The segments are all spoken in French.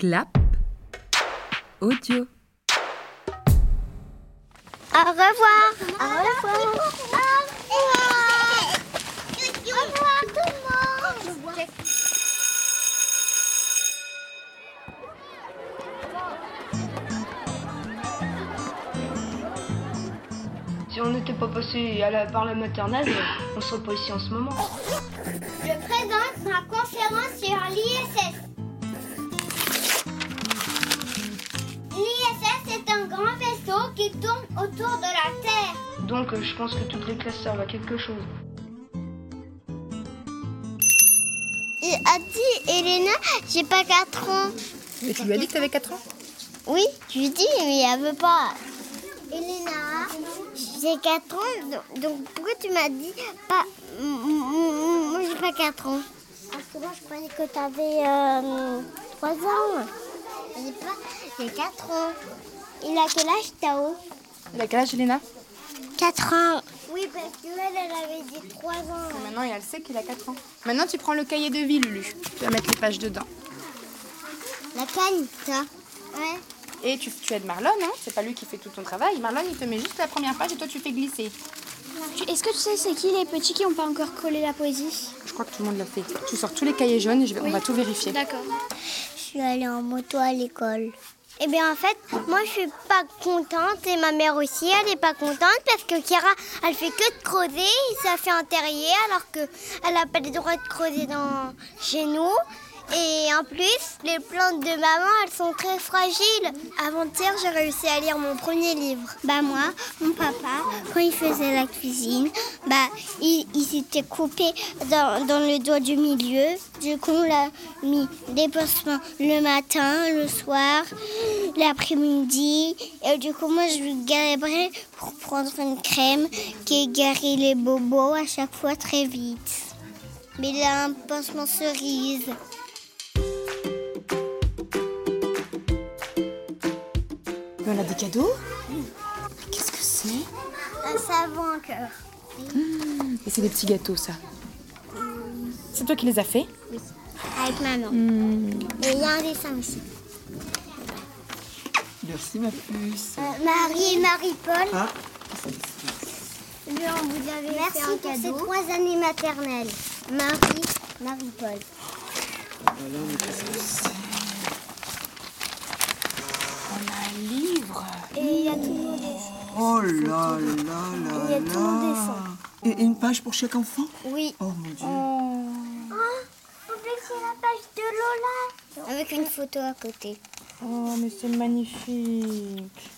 Clap audio. Au revoir. Au revoir. Au revoir. Au revoir tout le monde. Si on n'était pas passé à la- par la maternelle, on serait pas ici en ce moment. Je présente ma conférence sur. L'ISS qui tourne autour de la Terre. Donc euh, je pense que toutes les classes servent à quelque chose. Il a dit, Elena, j'ai pas 4 ans. Mais tu lui as dit que t'avais 4 ans? Oui, je lui dis, mais elle veut pas. Elena, j'ai 4 ans, donc- donc pourquoi tu m'as dit pas. Moi, j'ai pas 4 ans? Parce que moi, je croyais que tu avais 3 ans. J'ai pas. J'ai 4 ans. Il a quel âge, Tao Il a quel âge, Elena 4 ans. Oui, parce qu'elle, elle avait dit 3 ans. Maintenant, elle sait qu'il a 4 ans. Maintenant, tu prends le cahier de vie, Lulu. Tu vas mettre les pages dedans. La canne, ça Ouais. Et tu, tu aides Marlon, hein C'est pas lui qui fait tout ton travail. Marlon, il te met juste la première page et toi, tu fais glisser. Est-ce que tu sais c'est qui les petits qui n'ont pas encore collé la poésie Je crois que tout le monde l'a fait. Tu sors tous les cahiers jaunes et je vais, on va tout vérifier. D'accord. Je suis allée en moto à l'école. Eh bien, en fait, moi, je suis pas contente et ma mère aussi, elle est pas contente parce que Kira, elle fait que de creuser et ça fait un terrier alors que elle n'a pas le droit de creuser dans chez nous. Et en plus, les plantes de maman, elles sont très fragiles. Avant-hier, j'ai réussi à lire mon premier livre. Bah moi, mon papa, quand il faisait la cuisine, bah il, s'était coupé dans, dans le doigt du milieu. Du coup, on l'a mis des pansements le matin, le soir, l'après-midi. Et du coup, moi, je lui galérais pour prendre une crème qui guérit les bobos à chaque fois très vite. Mais il a un pansement cerise. Cadeaux Qu'est-ce que c'est Un savon en cœur. Et c'est des petits gâteaux, ça. C'est toi qui les as fait Avec maman. Et il y a un dessin aussi. Merci ma puce. Euh, Marie et Marie-Paul, Ah, lui, on vous avait Merci fait un pour ces trois années maternelles. Marie, Marie-Paul. voilà, y a tous nos dessins. Oh là là là Il y a tout mon là. Et, et une page pour chaque enfant? Oui. Oh mon dieu. Oh, c'est la page de Lola. Avec une photo à côté. Oh, mais c'est magnifique.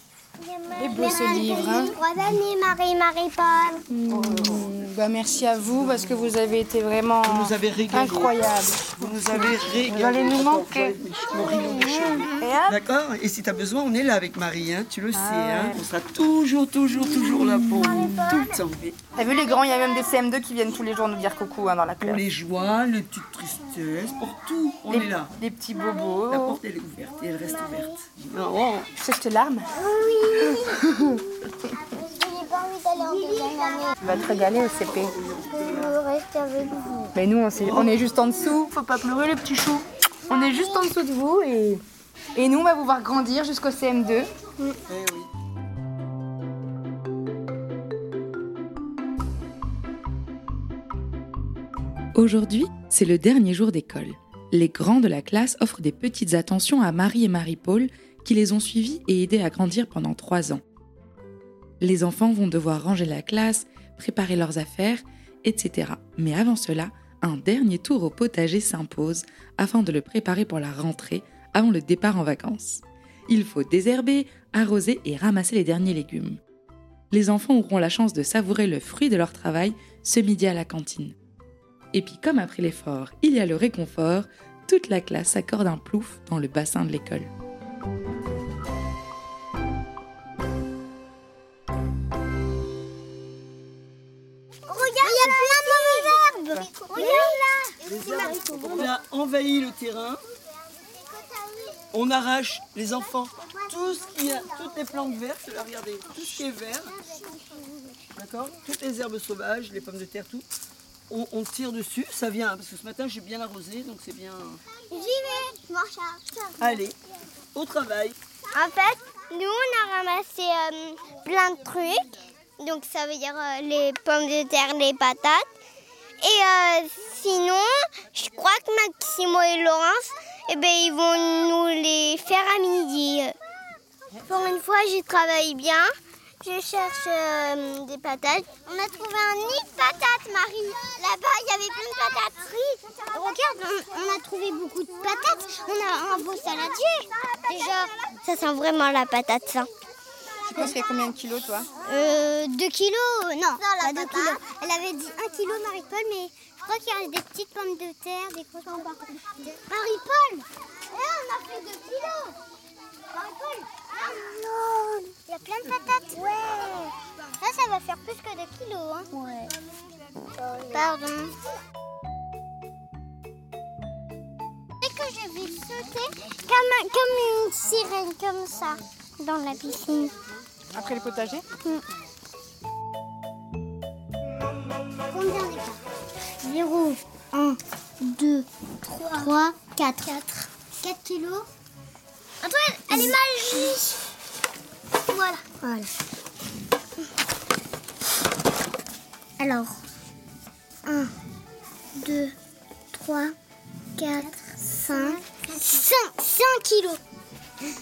Et beau, ce livre, hein. Trois années, Marie, Marie-Paul. Mm, bah, merci à vous parce que vous avez été vraiment Vous nous avez régalé. incroyable. Vous nous avez régalé. Vous allez nous manquer. Hop, D'accord Et si tu as besoin, on est là avec Marie, hein, tu le sais. Hein, on sera toujours, toujours, toujours là pour vous. Tout le temps. T'as vu les grands, il y a même des CM2 qui viennent tous les jours nous dire coucou hein, dans la Pour classe. les joies, les petites tristesses, pour tout, on les, est là. les petits La bobos. porte, elle est ouverte et elle reste ouverte. Oh, C'est cette larme. Je n'ai pas envie d'aller en deuxième année. Tu vas te régaler au CP. Je veux rester avec vous. Mais nous, on, est juste en dessous. Faut pas pleurer, les petits choux. On est juste en dessous de vous et, et nous, on va vous voir grandir jusqu'au CM2. eh oui. Aujourd'hui, c'est le dernier jour d'école. Les grands de la classe offrent des petites attentions à Marie et Marie-Paul qui les ont suivis et aidés à grandir pendant trois ans. Les enfants vont devoir ranger la classe, préparer leurs affaires, etc. Mais avant cela, un dernier tour au potager s'impose afin de le préparer pour la rentrée avant le départ en vacances. Il faut désherber, arroser et ramasser les derniers légumes. Les enfants auront la chance de savourer le fruit de leur travail ce midi à la cantine. Et puis comme après l'effort, il y a le réconfort, toute la classe s'accorde un plouf dans le bassin de l'école. Regarde, il y a plein de mauvais herbes. Regarde là. Les arbres, on a envahi le terrain, on arrache les enfants, tout ce qui a, toutes les plantes vertes, là, regardez, tout ce qui est vert, d'accord? Toutes les herbes sauvages, les pommes de terre, tout. on, on tire dessus, ça vient, parce que ce matin j'ai bien arrosé, donc c'est bien. J'y vais, je charge. Allez, au travail. En fait, nous, on a ramassé euh, plein de trucs. Donc, ça veut dire euh, les pommes de terre, les patates. Et euh, sinon, je crois que Maximo et Laurence, eh ben, ils vont nous les faire à midi. Pour une fois, j'y travaille bien. Je cherche euh, des patates. On a trouvé un nid de patates, Marie. Là-bas, il y avait plein de patates. Oui. Regarde, on, on a trouvé beaucoup de patates. On a un beau saladier. Déjà, ça sent vraiment la patate, ça. Tu penses qu'il y a combien de kilos, toi Euh, 2 kilos Non, pas 2 kilos. Elle avait dit 1 kilo, Marie-Paul, mais je crois qu'il reste des petites pommes de terre, des grosses pommes de Marie-Paul Eh, on a fait 2 kilos Marie-Paul Non Il y a plein de patates Ouais Ça, ça va faire plus que 2 kilos, hein Ouais. Pardon. Et que je vais sauter comme, comme une sirène, comme ça, dans la piscine. Après le potager Combien d'écarts 0, 1, 2, 3, 4. 4. 4 kilos. Antoine, elle est magique. Voilà. Voilà. Alors, 1, 2, 3, 4, 5, 5, 5 kilos.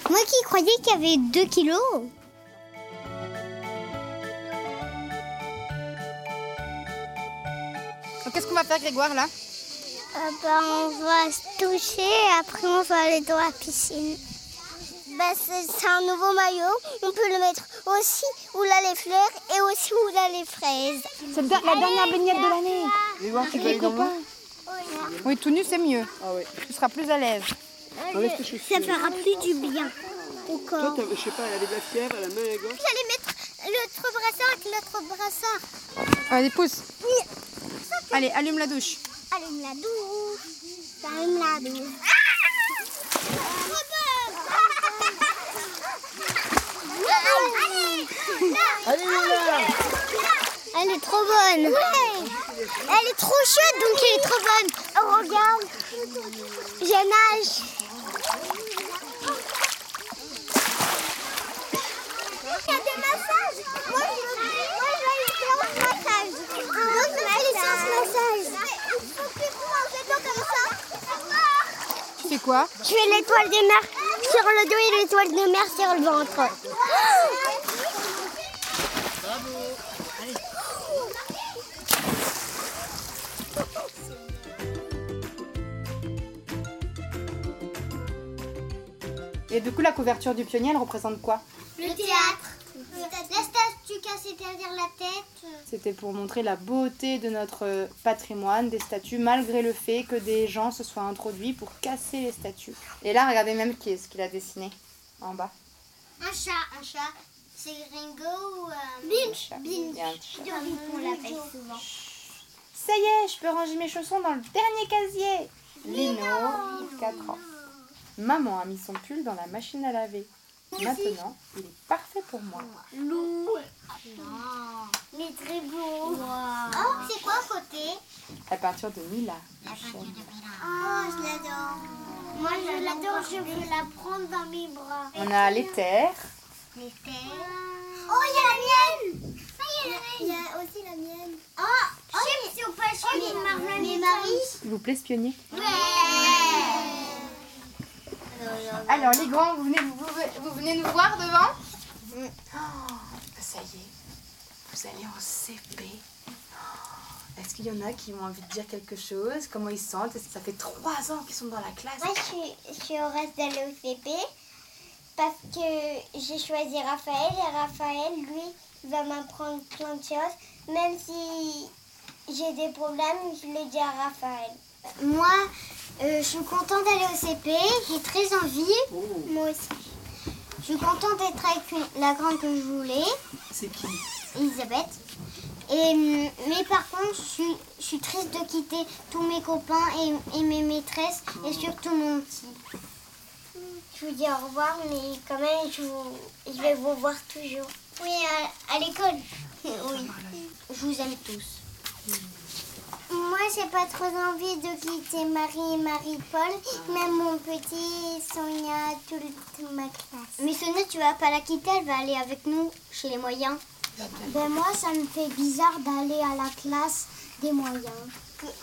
Moi qui croyais qu'il y avait 2 kilos. Qu'est-ce qu'on va faire, Grégoire, là? Euh, bah, on va se toucher et après on va aller dans la piscine. Bah, c'est un nouveau maillot. On peut le mettre aussi où là les fleurs et aussi où là les fraises. C'est la dernière baignade de l'année. Et voir, tu dans. Oui, tout nu, c'est mieux. Ah. Tu seras plus à l'aise. Ça fera plus du bien au Toi, corps. t'as- je sais pas, elle avait de la fièvre, elle a mal à gorge. J'allais mettre l'autre brassard avec l'autre brassard. Allez, pousse. Allez, allume la douche. Allume la douche. Allume la douche. Allez, Lola Elle est trop bonne. Elle est trop chaude, donc elle est trop bonne. Oh, regarde. Je nage. Il y a des massages. Moi, je, moi, je vais aller faire un massage. Faire ce massage. Tu fais quoi? Je fais l'étoile de mer sur le dos et l'étoile de mer sur le ventre. Et du coup, la couverture du pionnier, elle représente quoi Le théâtre. La statue cassée derrière la tête. C'était pour montrer la beauté de notre euh, patrimoine, des statues, malgré le fait que des gens se soient introduits pour casser les statues. Et là, regardez même qui est ce qu'il a dessiné en bas. Un chat. Un chat. C'est Ringo ou... Binge. A un chat. on l'appelle souvent. Ça y est, je peux ranger mes chaussons dans le dernier casier. Lino, 4 ans. Maman a mis son pull dans la machine à laver. Maintenant, il est parfait pour moi. Lou. Il est très beau. Oh, c'est quoi à côté? La peinture de Mila. Duchesne. Oh, je l'adore. Moi, je l'adore. Je veux la prendre dans mes bras. On a les terres. Les terres. Oh, il y a la mienne. Il y a aussi la mienne. Oh, oh chips au pas chips. Mais Marie. S'il vous plaît, ce pionnier. Ouais. Alors, les grands, vous venez, vous, vous venez nous voir devant Oh, Ça y est, vous allez en CP. Oh, Est-ce qu'il y en a qui ont envie de dire quelque chose? Comment ils se sentent? Est-ce que Ça fait trois ans qu'ils sont dans la classe? Moi, je suis, je suis heureuse d'aller au CP parce que j'ai choisi Raphaël et Raphaël, lui, va m'apprendre plein de choses. Même si j'ai des problèmes, je le dis à Raphaël. Moi, euh, je suis contente d'aller au CP, j'ai très envie. Moi aussi. Je suis contente d'être avec la grande que je voulais, C'est qui? Elisabeth. Et, hum, mais par contre, je suis, je suis triste de quitter tous mes copains et, et mes maîtresses et surtout mon petit. Je vous dis au revoir, mais quand même, je, vous- je vais vous voir toujours. Oui, à, à l'école. Oui. Je vous aime tous. Moi, j'ai pas trop envie de quitter Marie et Marie-Paul, même mon petit Sonia, toute ma classe. Mais Sonia, tu vas pas la quitter, elle va aller avec nous chez les moyens. Ben moi, ça me fait bizarre d'aller à la classe des moyens.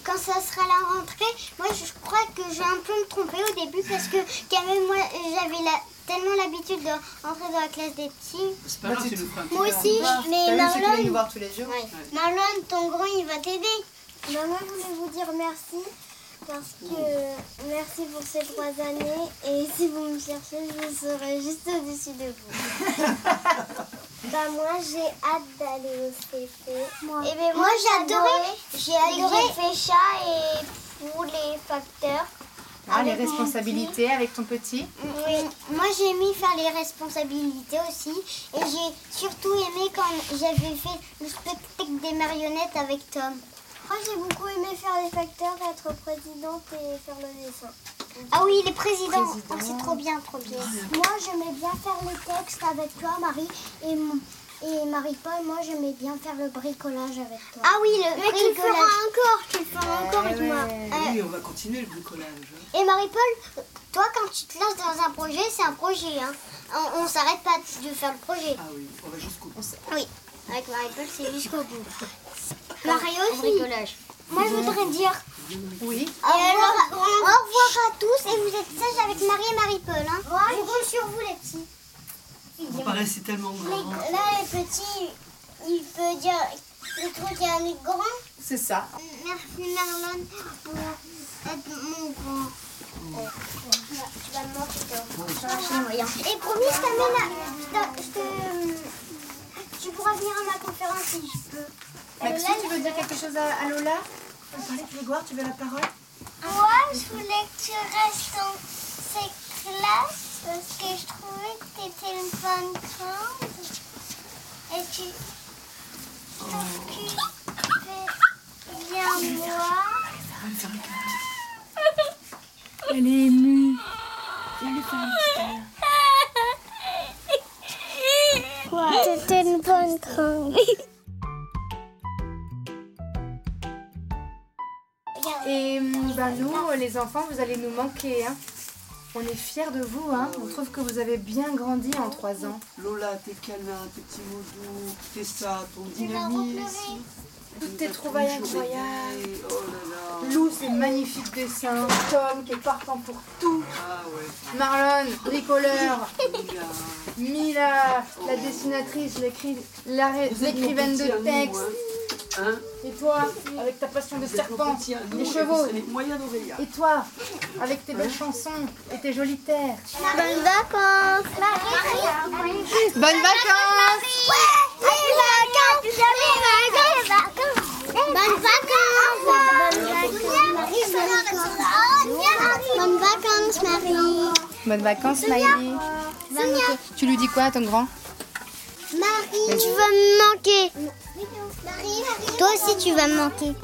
Quand ça sera la rentrée, moi je crois que je vais un peu me tromper au début parce que quand même moi j'avais la- tellement l'habitude de rentrer dans la classe des petits. C'est pas grave, tu nous feras un petit Moi aussi, mais Marlon, voir tous les jours Marlon, ton grand il va t'aider. Ben, moi je voulais vous dire merci parce que merci pour ces trois années et si vous me cherchez, je serai juste au-dessus de vous. Bah moi j'ai hâte d'aller au CP. Moi, moi, j'ai adoré, j'ai adoré. J'ai fait chat et poule et facteur. Ah, les responsabilités avec ton petit Oui, moi j'ai aimé faire les responsabilités aussi et j'ai surtout aimé quand j'avais fait le spectacle des marionnettes avec Tom. Moi j'ai beaucoup aimé faire les facteurs, être présidente et faire le dessin. Ah oui, les présidents, Oh, c'est trop bien, trop bien. Moi j'aimais bien faire les textes avec toi Marie et, et Marie-Paul, moi j'aimais bien faire le bricolage avec toi. Ah oui, le Mais tu le feras encore, tu le feras encore avec moi. Euh, Oui, on va continuer le bricolage. hein. et Marie-Paul, toi, quand tu te lances dans un projet, c'est un projet. Hein. On, on s'arrête pas de faire le projet. Ah oui, on va jusqu'au bout. Oui, avec Marie-Paul, c'est jusqu'au bout. Marie aussi. Moi, je voudrais dire Oui. au revoir, au revoir à tous et vous êtes sages avec Marie et Marie-Paul. Hein. Je compte sur vous, les petits. Vous paraissez tellement grand. là, les petits, il peut dire le truc est un grand. C'est ça. Merci Marlon pour être mon grand. Tu vas me manquer toi. Et promis, je t'amène à... Tu pourras venir à ma conférence si je peux. Maxou, tu veux dire quelque chose à, à Lola? On parlait de Grégoire, tu veux la parole? Moi, je voulais que tu restes dans ces classes parce que je trouvais que tu étais une bonne grande. Et tu t'occupais bien moi. Elle est émue. T'étais une bonne grande. Ben, nous, les enfants, vous allez nous manquer. Hein. On est fiers de vous. Hein. On trouve que vous avez bien grandi en trois ans. Lola, tes câlins, tes petits mots doux, tes ça, ton dynamisme. Toutes tes trouvailles incroyables. Oh là là. Lou, ses magnifiques dessins. Tom, qui est partant pour tout. Ah ouais. Marlon, bricoleur. Mila. Mila, la dessinatrice, l'écrivaine de nous, texte. Hein Et toi, avec ta passion de serpent, les chevaux. les moyens. Et toi, avec tes belles chansons et tes jolies terres. Bonnes vacances. Marie. Bonnes vacances Les vacances. Bonnes vacances. Bonnes vacances, Marie. Bonnes vacances, Smiley. Tu lui dis quoi à ton grand? Marie, tu vas me manquer? Toi aussi, tu vas me manquer.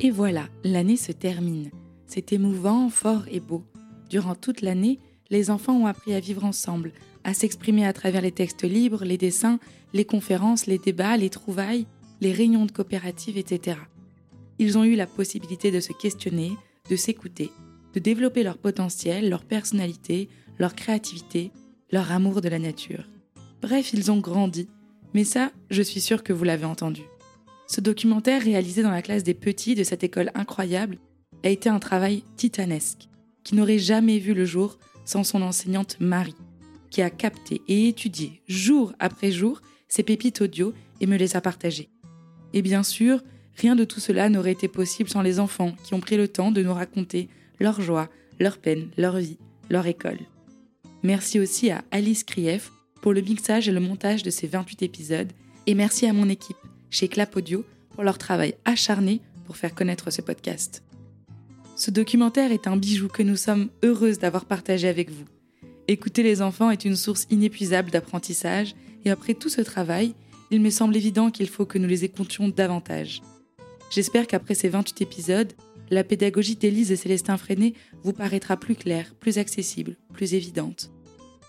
Et voilà, l'année se termine. C'est émouvant, fort et beau. Durant toute l'année, les enfants ont appris à vivre ensemble, à s'exprimer à travers les textes libres, les dessins, les conférences, les débats, les trouvailles, les réunions de coopératives, etc. Ils ont eu la possibilité de se questionner, de s'écouter, de développer leur potentiel, leur personnalité, leur créativité, leur amour de la nature. Bref, ils ont grandi. Mais ça, je suis sûre que vous l'avez entendu. Ce documentaire réalisé dans la classe des petits de cette école incroyable a été un travail titanesque, qui n'aurait jamais vu le jour sans son enseignante Marie, qui a capté et étudié jour après jour ces pépites audio et me les a partagées. Et bien sûr, rien de tout cela n'aurait été possible sans les enfants qui ont pris le temps de nous raconter leur joie, leur peine, leur vie, leur école. Merci aussi à Alice Krief pour le mixage et le montage de ces 28 épisodes, et merci à mon équipe chez Clap Audio pour leur travail acharné pour faire connaître ce podcast. Ce documentaire est un bijou que nous sommes heureuses d'avoir partagé avec vous. Écouter les enfants est une source inépuisable d'apprentissage et après tout ce travail, il me semble évident qu'il faut que nous les écoutions davantage. J'espère qu'après ces 28 épisodes, la pédagogie d'Élise et Célestin Freinet vous paraîtra plus claire, plus accessible, plus évidente.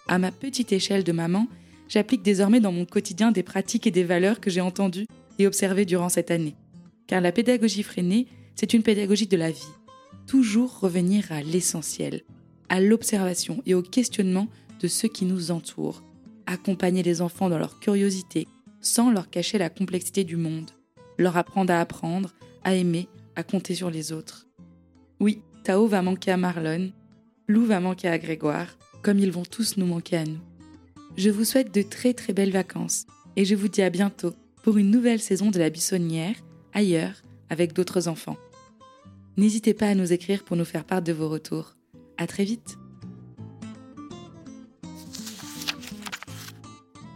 À ma petite échelle de maman, j'applique désormais dans mon quotidien des pratiques et des valeurs que j'ai entendues et observées durant cette année. Car la pédagogie freinée, c'est une pédagogie de la vie. Toujours revenir à l'essentiel, à l'observation et au questionnement de ceux qui nous entourent. Accompagner les enfants dans leur curiosité, sans leur cacher la complexité du monde. Leur apprendre à apprendre, à aimer, à compter sur les autres. Oui, Tao va manquer à Marlon, Lou va manquer à Grégoire, comme ils vont tous nous manquer à nous. Je vous souhaite de très très belles vacances et je vous dis à bientôt pour une nouvelle saison de la Bissonnière, ailleurs, avec d'autres enfants. N'hésitez pas à nous écrire pour nous faire part de vos retours. À très vite!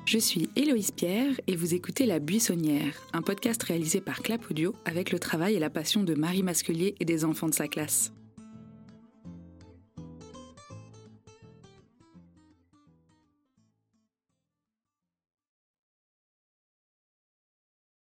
Je suis Héloïse Pierre et vous écoutez La Buissonnière, un podcast réalisé par Clap Audio avec le travail et la passion de Marie Masculier et des enfants de sa classe.